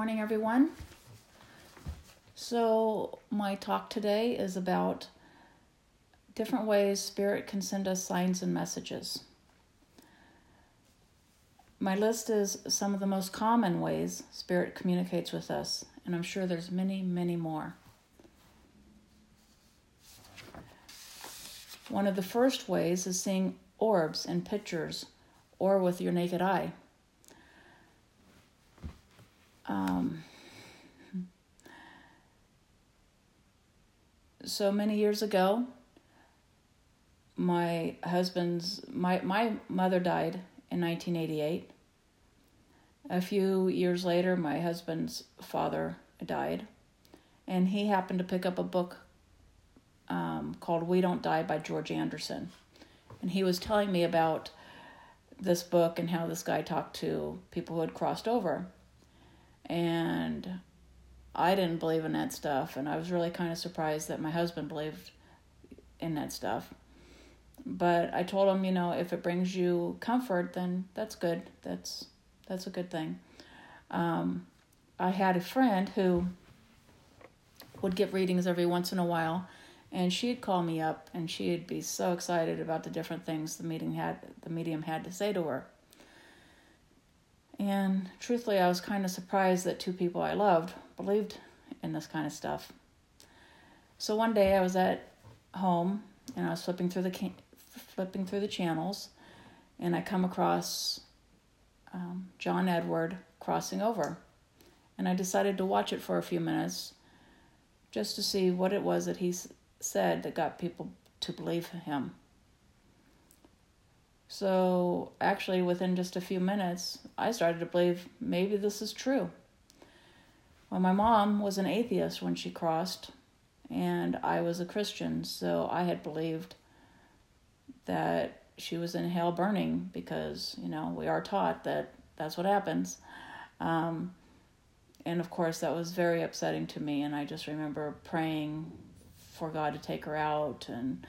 morning, everyone. So, my talk today is about different ways Spirit can send us signs and messages. My list is some of the most common ways Spirit communicates with us, and I'm sure there's many, many more. One of the first ways is seeing orbs in pictures or with your naked eye. Um, so many years ago, my husband's my my mother died in 1988. A few years later, my husband's father died, and he happened to pick up a book um, called "We Don't Die" by George Anderson, and he was telling me about this book and how this guy talked to people who had crossed over and I didn't believe in that stuff, and I was really kind of surprised that my husband believed in that stuff. But I told him, you know, if it brings you comfort, then that's good. That's that's a good thing. Um, I had a friend who would get readings every once in a while, and she'd call me up, and she'd be so excited about the different things the meeting had the medium had to say to her. And truthfully, I was kind of surprised that two people I loved believed in this kind of stuff. So one day I was at home and I was flipping through the flipping through the channels, and I come across um, John Edward crossing over, and I decided to watch it for a few minutes, just to see what it was that he said that got people to believe him. So, actually, within just a few minutes, I started to believe maybe this is true. Well, my mom was an atheist when she crossed, and I was a Christian, so I had believed that she was in hell burning because, you know, we are taught that that's what happens. Um, and of course, that was very upsetting to me, and I just remember praying for God to take her out and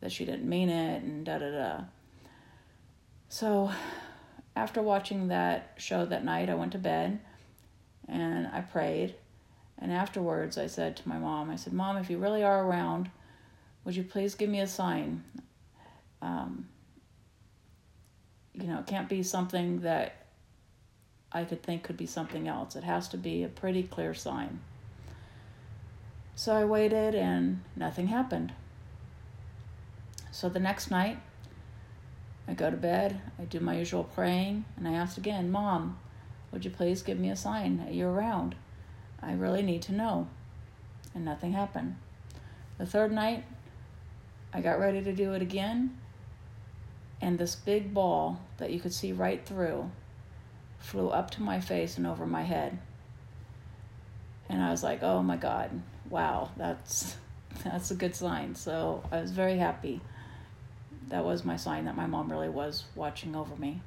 that she didn't mean it, and da da da. So, after watching that show that night, I went to bed and I prayed. And afterwards, I said to my mom, I said, Mom, if you really are around, would you please give me a sign? Um, you know, it can't be something that I could think could be something else. It has to be a pretty clear sign. So I waited and nothing happened. So the next night, I go to bed, I do my usual praying, and I ask again, Mom, would you please give me a sign that you're around? I really need to know. And nothing happened. The third night, I got ready to do it again, and this big ball that you could see right through flew up to my face and over my head. And I was like, "Oh my god. Wow, that's that's a good sign." So, I was very happy that was my sign that my mom really was watching over me.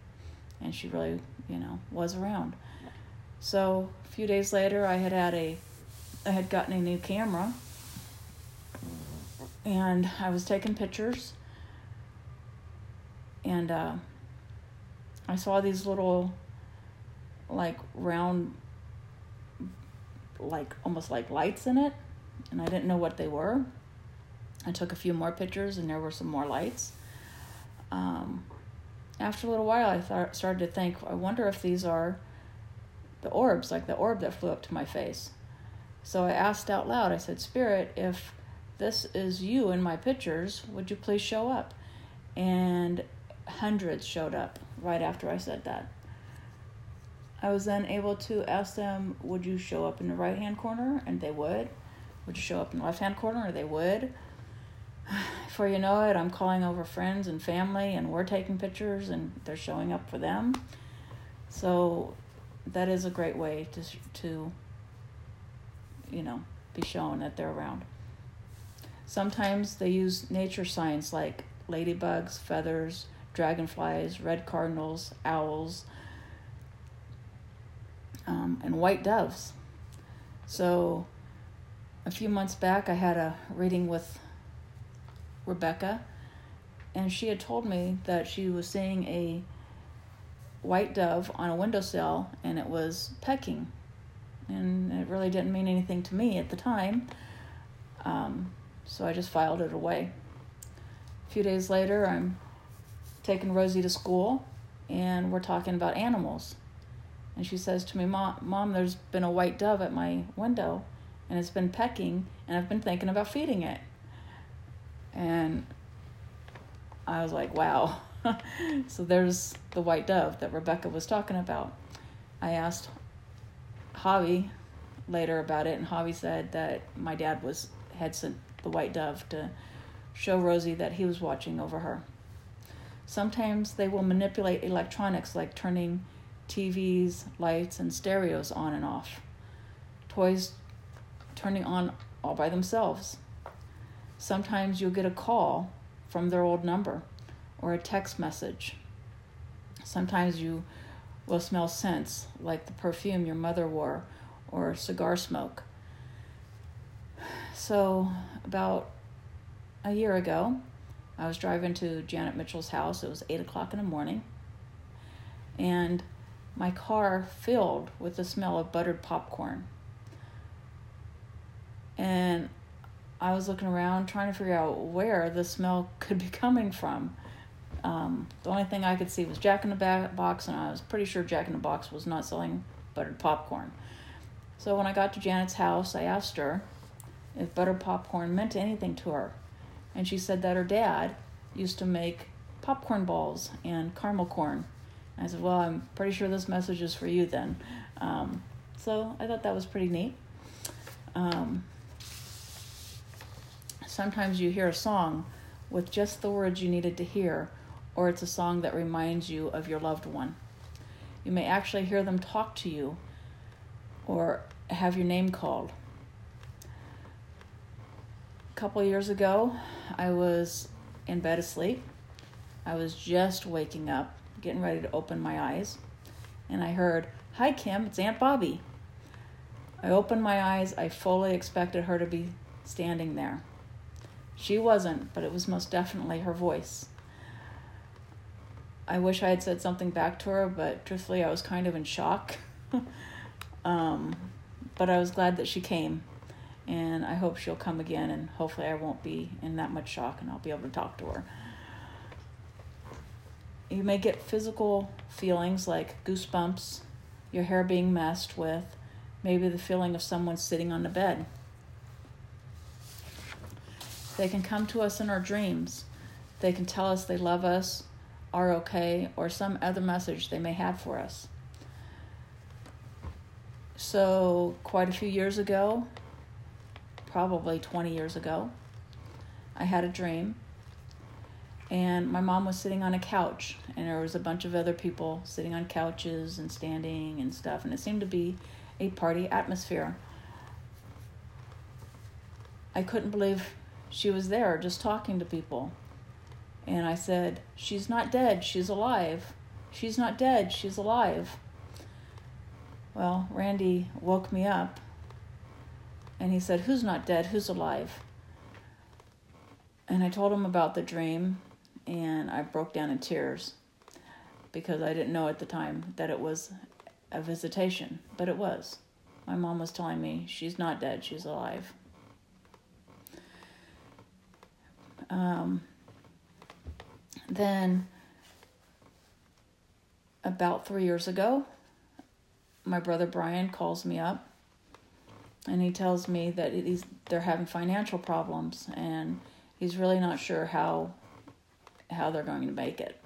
And she really you know was around. So a few days later i had had a i had gotten a new camera. And i was taking pictures. And uh, i saw these little like round like almost like lights in it. And i didn't know what they were. I took a few more pictures and there were some more lights um, after a little while, I started to think, I wonder if these are the orbs, like the orb that flew up to my face. So I asked out loud, I said, Spirit, if this is you in my pictures, would you please show up? And hundreds showed up right after I said that. I was then able to ask them, Would you show up in the right hand corner? And they would. Would you show up in the left hand corner? They would. Before you know it, I'm calling over friends and family, and we're taking pictures, and they're showing up for them. So that is a great way to to you know be shown that they're around. Sometimes they use nature signs like ladybugs, feathers, dragonflies, red cardinals, owls, um, and white doves. So a few months back, I had a reading with Rebecca, and she had told me that she was seeing a white dove on a windowsill and it was pecking and it really didn't mean anything to me at the time. Um, so I just filed it away. A few days later, I'm taking Rosie to school, and we're talking about animals. And she says to me, Mom, Mom, there's been a white dove at my window, and it's been pecking, and I've been thinking about feeding it. And I was like, wow. so there's the white dove that Rebecca was talking about. I asked Javi later about it, and Javi said that my dad was had sent the white dove to show Rosie that he was watching over her. Sometimes they will manipulate electronics like turning TVs, lights, and stereos on and off. Toys turning on all by themselves. Sometimes you'll get a call from their old number or a text message. Sometimes you will smell scents like the perfume your mother wore or cigar smoke. So, about a year ago, I was driving to Janet Mitchell's house. It was 8 o'clock in the morning. And my car filled with the smell of buttered popcorn. And I was looking around trying to figure out where the smell could be coming from. Um, the only thing I could see was Jack in the Box, and I was pretty sure Jack in the Box was not selling buttered popcorn. So when I got to Janet's house, I asked her if buttered popcorn meant anything to her. And she said that her dad used to make popcorn balls and caramel corn. And I said, Well, I'm pretty sure this message is for you then. Um, so I thought that was pretty neat. Um, sometimes you hear a song with just the words you needed to hear, or it's a song that reminds you of your loved one. You may actually hear them talk to you or have your name called. A couple years ago, I was in bed asleep. I was just waking up, getting ready to open my eyes, and I heard, Hi, Kim, it's Aunt Bobby. I opened my eyes. I fully expected her to be standing there. She wasn't, but it was most definitely her voice. I wish I had said something back to her, but truthfully, I was kind of in shock. um, but I was glad that she came, and I hope she'll come again, and hopefully, I won't be in that much shock and I'll be able to talk to her. You may get physical feelings like goosebumps, your hair being messed with, maybe the feeling of someone sitting on the bed. They can come to us in our dreams. They can tell us they love us, are okay, or some other message they may have for us. So, quite a few years ago, probably 20 years ago, I had a dream. And my mom was sitting on a couch, and there was a bunch of other people sitting on couches and standing and stuff, and it seemed to be a party atmosphere. I couldn't believe she was there just talking to people. And I said, She's not dead, she's alive. She's not dead, she's alive. Well, Randy woke me up and he said, Who's not dead? Who's alive? And I told him about the dream and I broke down in tears because I didn't know at the time that it was a visitation, but it was. My mom was telling me she's not dead, she's alive. Um, then, about three years ago, my brother Brian calls me up and he tells me that he's, they're having financial problems and he's really not sure how how they're going to make it.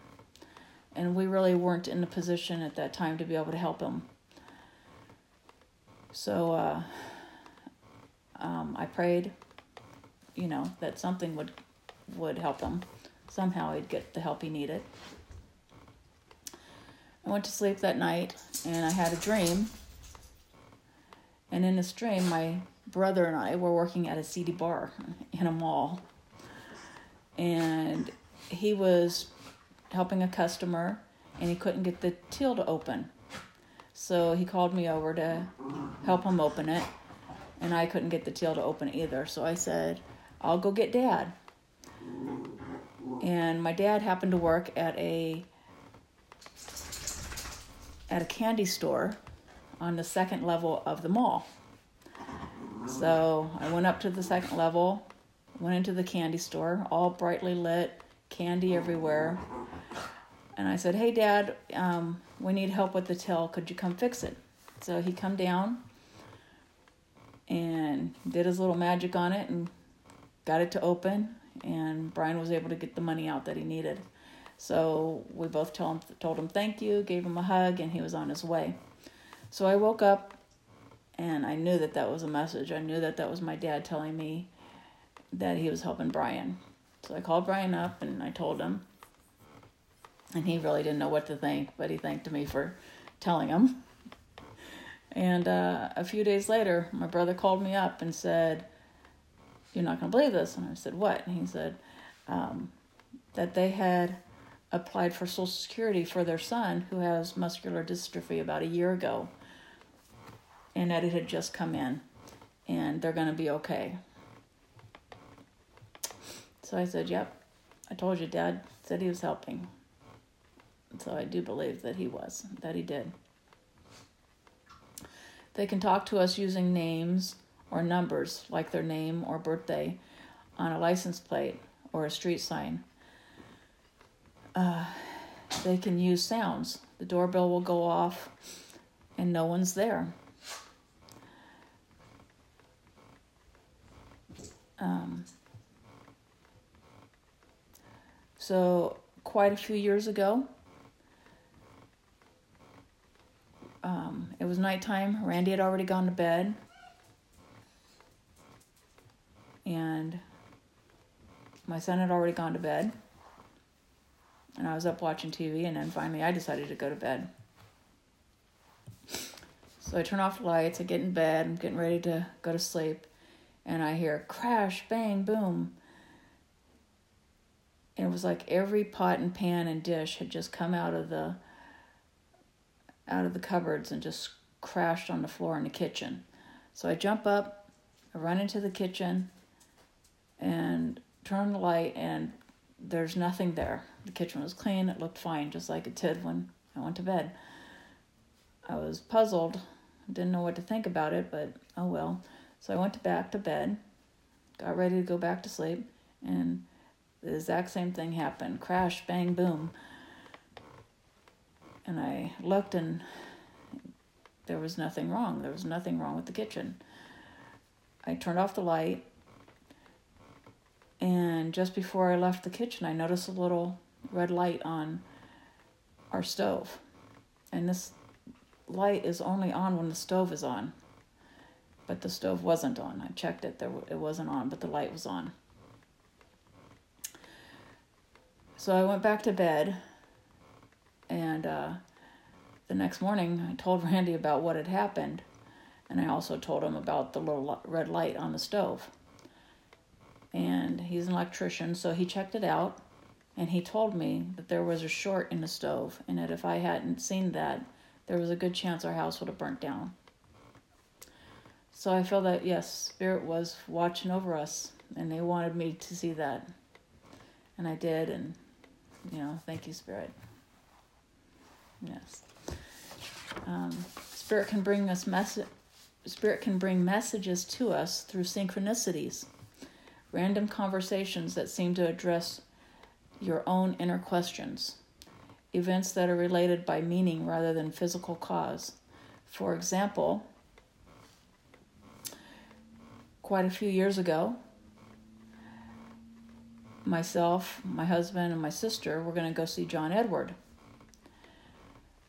And we really weren't in a position at that time to be able to help him. So uh, um, I prayed, you know, that something would would help him. Somehow he'd get the help he needed. I went to sleep that night and I had a dream. And in this dream, my brother and I were working at a CD bar in a mall. And he was helping a customer and he couldn't get the till to open. So he called me over to help him open it. And I couldn't get the till to open either. So I said, I'll go get dad and my dad happened to work at a at a candy store on the second level of the mall. So I went up to the second level, went into the candy store, all brightly lit, candy everywhere. And I said, "Hey, Dad, um, we need help with the till. Could you come fix it?" So he come down and did his little magic on it and got it to open. And Brian was able to get the money out that he needed. So we both told him, told him thank you, gave him a hug, and he was on his way. So I woke up and I knew that that was a message. I knew that that was my dad telling me that he was helping Brian. So I called Brian up and I told him. And he really didn't know what to think, but he thanked me for telling him. And uh, a few days later, my brother called me up and said, You're not going to believe this. And I said, What? And he said, um, That they had applied for Social Security for their son who has muscular dystrophy about a year ago. And that it had just come in and they're going to be okay. So I said, Yep, I told you, Dad said he was helping. So I do believe that he was, that he did. They can talk to us using names or numbers, like their name or birthday, on a license plate or a street sign. Uh, they can use sounds. The doorbell will go off and no one's there. Um, so, quite a few years ago, um, it was nighttime. Randy had already gone to bed. And my son had already gone to bed. And I was up watching TV, and then finally I decided to go to bed. So I turn off the lights, I get in bed, I'm getting ready to go to sleep, and I hear crash, bang, boom. And it was like every pot and pan and dish had just come out of the out of the cupboards and just crashed on the floor in the kitchen. So I jump up, I run into the kitchen, and turn the light, and there's nothing there. The kitchen was clean, it looked fine, just like it did when I went to bed. I was puzzled, didn't know what to think about it, but oh well. So I went back to bed, got ready to go back to sleep, and the exact same thing happened crash, bang, boom and I looked and there was nothing wrong. There was nothing wrong with the kitchen. I turned off the light, and just before I left the kitchen, I noticed a little red light on our stove. And this light is only on when the stove is on. But the stove wasn't on. I checked it, there it wasn't on, but the light was on. So I went back to bed and uh, the next morning, I told Randy about what had happened, and I also told him about the little red light on the stove. And he's an electrician, so he checked it out, and he told me that there was a short in the stove, and that if I hadn't seen that, there was a good chance our house would have burnt down. So I feel that, yes, Spirit was watching over us, and they wanted me to see that. And I did, and, you know, thank you, Spirit. Yes. Um, spirit can bring us mess- Spirit can bring messages to us through synchronicities, random conversations that seem to address your own inner questions, events that are related by meaning rather than physical cause. For example, quite a few years ago, myself, my husband, and my sister were going to go see John Edward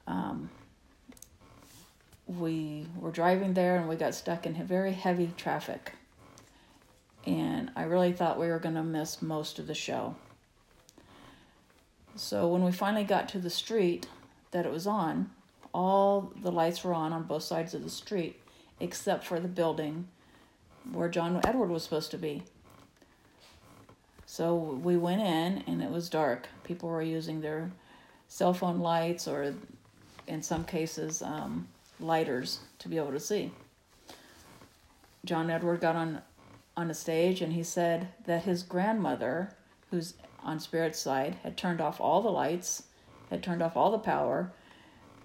um, we were driving there and we got stuck in very heavy traffic. I really thought we were going to miss most of the show. So when we finally got to the street that it was on, all the lights were on on both sides of the street except for the building where John Edward was supposed to be. So we went in and it was dark. People were using their cell phone lights or in some cases, um, lighters to be able to see. John Edward got on on a stage and he said that his grandmother, who's on Spirit's side, had turned off all the lights, had turned off all the power,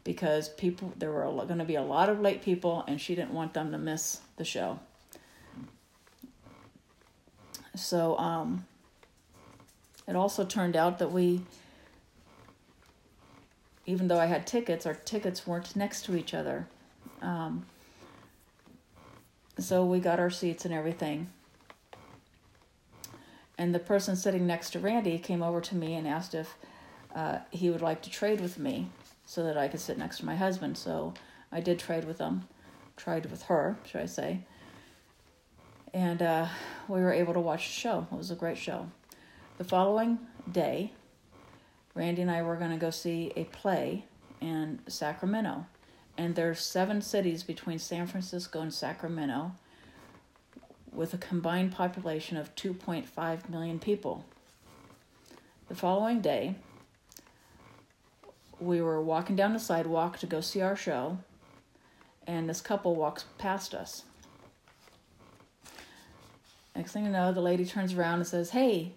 because people there were going to be a lot of late people and she didn't want them to miss the show. So um, it also turned out that we, even though I had tickets, our tickets weren't next to each other. Um, so we got our seats and everything. And the person sitting next to Randy came over to me and asked if uh, he would like to trade with me so that I could sit next to my husband. So I did trade with him, tried with her, should I say. And uh, we were able to watch the show. It was a great show. The following day, Randy and I were going to go see a play in Sacramento. And there's seven cities between San Francisco and Sacramento with a combined population of 2.5 million people. The following day, we were walking down the sidewalk to go see our show, and this couple walks past us. Next thing you know, the lady turns around and says, Hey,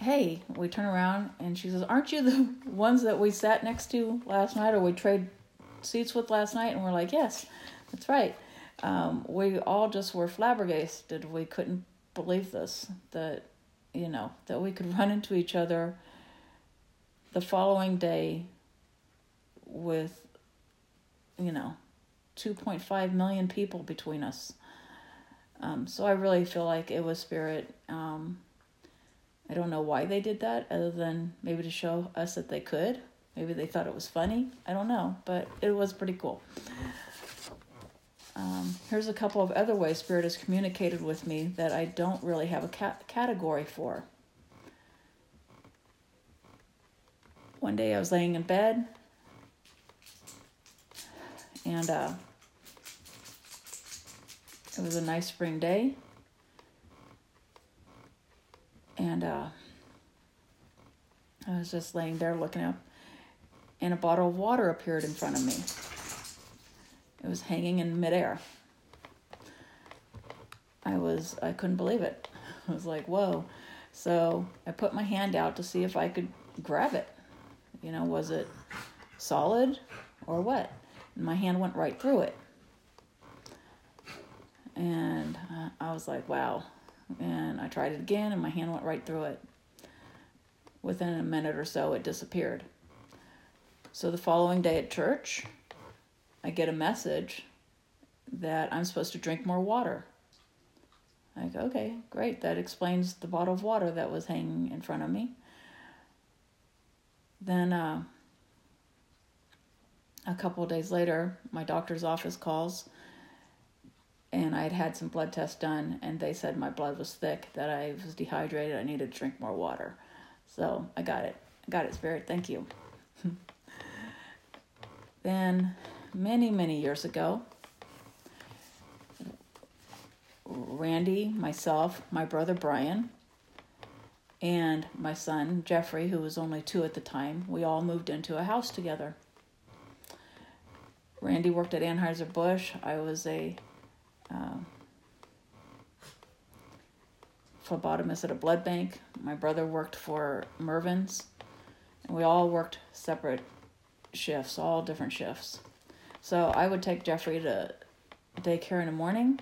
hey. We turn around and she says, Aren't you the ones that we sat next to last night or we trade seats with last night? And we're like, Yes, that's right um, we all just were flabbergasted. We couldn't believe this that you know that we could run into each other the following day with you know 2.5 million people between us. Um, so I really feel like it was spirit. Um, I don't know why they did that, other than maybe to show us that they could. Maybe they thought it was funny. I don't know, but it was pretty cool. Um, here's a couple of other ways Spirit has communicated with me that I don't really have a ca- category for. One day I was laying in bed and uh, it was a nice spring day. And uh, I was just laying there looking up, and a bottle of water appeared in front of me. It was hanging in midair. I was I couldn't believe it. I was like, "Whoa!" So I put my hand out to see if I could grab it. You know, was it solid or what? And my hand went right through it. And uh, I was like, "Wow!" And I tried it again, and my hand went right through it. Within a minute or so, it disappeared. So the following day at church, I get a message that I'm supposed to drink more water. I go, okay, great. That explains the bottle of water that was hanging in front of me. Then uh, a couple days later, my doctor's office calls, and I had had some blood tests done, and they said my blood was thick, that I was dehydrated, I needed to drink more water. So I got it. I got it, Spirit. Thank you. then many, many years ago. Randy, myself, my brother Brian, and my son Jeffrey, who was only two at the time, we all moved into a house together. Randy worked at Anheuser-Busch. I was a uh, phlebotomist at a blood bank. My brother worked for Mervyn's. And we all worked separate shifts, all different shifts. So I would take Jeffrey to daycare in the morning,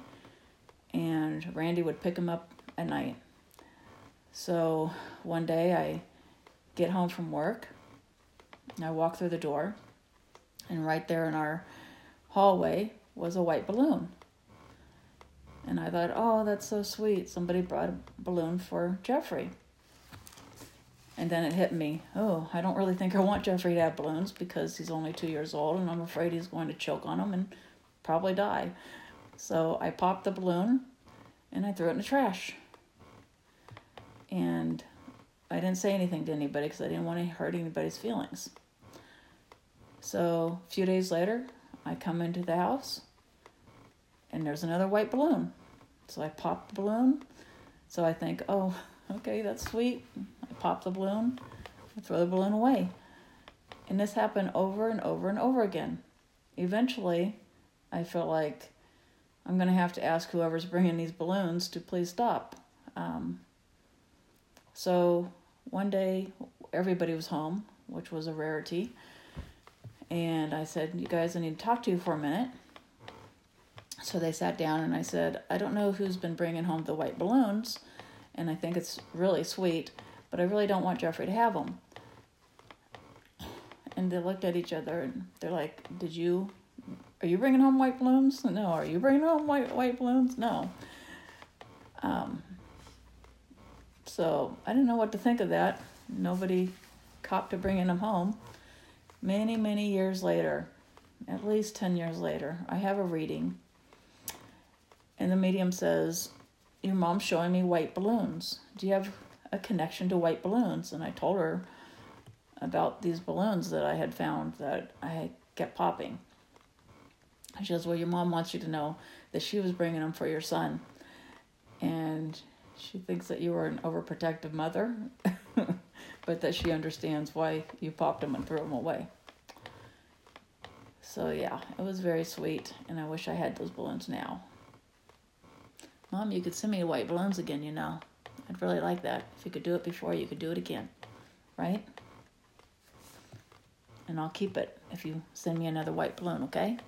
and Randy would pick him up at night. So one day I get home from work, and I walk through the door, and right there in our hallway was a white balloon. And I thought, oh, that's so sweet. Somebody brought a balloon for Jeffrey. And then it hit me, oh, I don't really think I want Jeffrey to have balloons because he's only two years old and I'm afraid he's going to choke on them and probably die. So I popped the balloon and I threw it in the trash. And I didn't say anything to anybody because I didn't want to hurt anybody's feelings. So a few days later, I come into the house and there's another white balloon. So I pop the balloon. So I think, oh, okay, that's sweet pop the balloon, throw the balloon away. And this happened over and over and over again. Eventually, I feel like I'm going to have to ask whoever's bringing these balloons to please stop. Um, so one day, everybody was home, which was a rarity. And I said, You guys, I need to talk to you for a minute. So they sat down and I said, I don't know who's been bringing home the white balloons, and I think it's really sweet, but I really don't want Jeffrey to have them. And they looked at each other and they're like, Did you, are you bringing home white balloons? No. Are you bringing home white, white balloons? No. Um, so I didn't know what to think of that. Nobody copped to bringing them home. Many, many years later, at least 10 years later, I have a reading and the medium says, Your mom's showing me white balloons. Do you have a connection to white balloons? And I told her about these balloons that I had found that I kept popping. She goes, Well, your mom wants you to know that she was bringing them for your son. And she thinks that you were an overprotective mother, but that she understands why you popped them and threw them away. So, yeah, it was very sweet, and I wish I had those balloons now. Mom, you could send me white balloons again, you know. I'd really like that. If you could do it before, you could do it again. Right? And I'll keep it if you send me another white balloon, okay?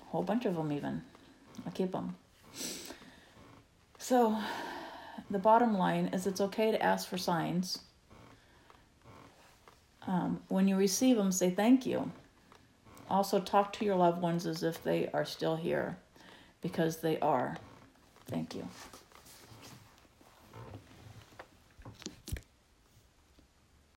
A whole bunch of them, even. I'll keep them. So, the bottom line is it's okay to ask for signs. Um, when you receive them, say thank you. Also, talk to your loved ones as if they are still here because they are. Thank you.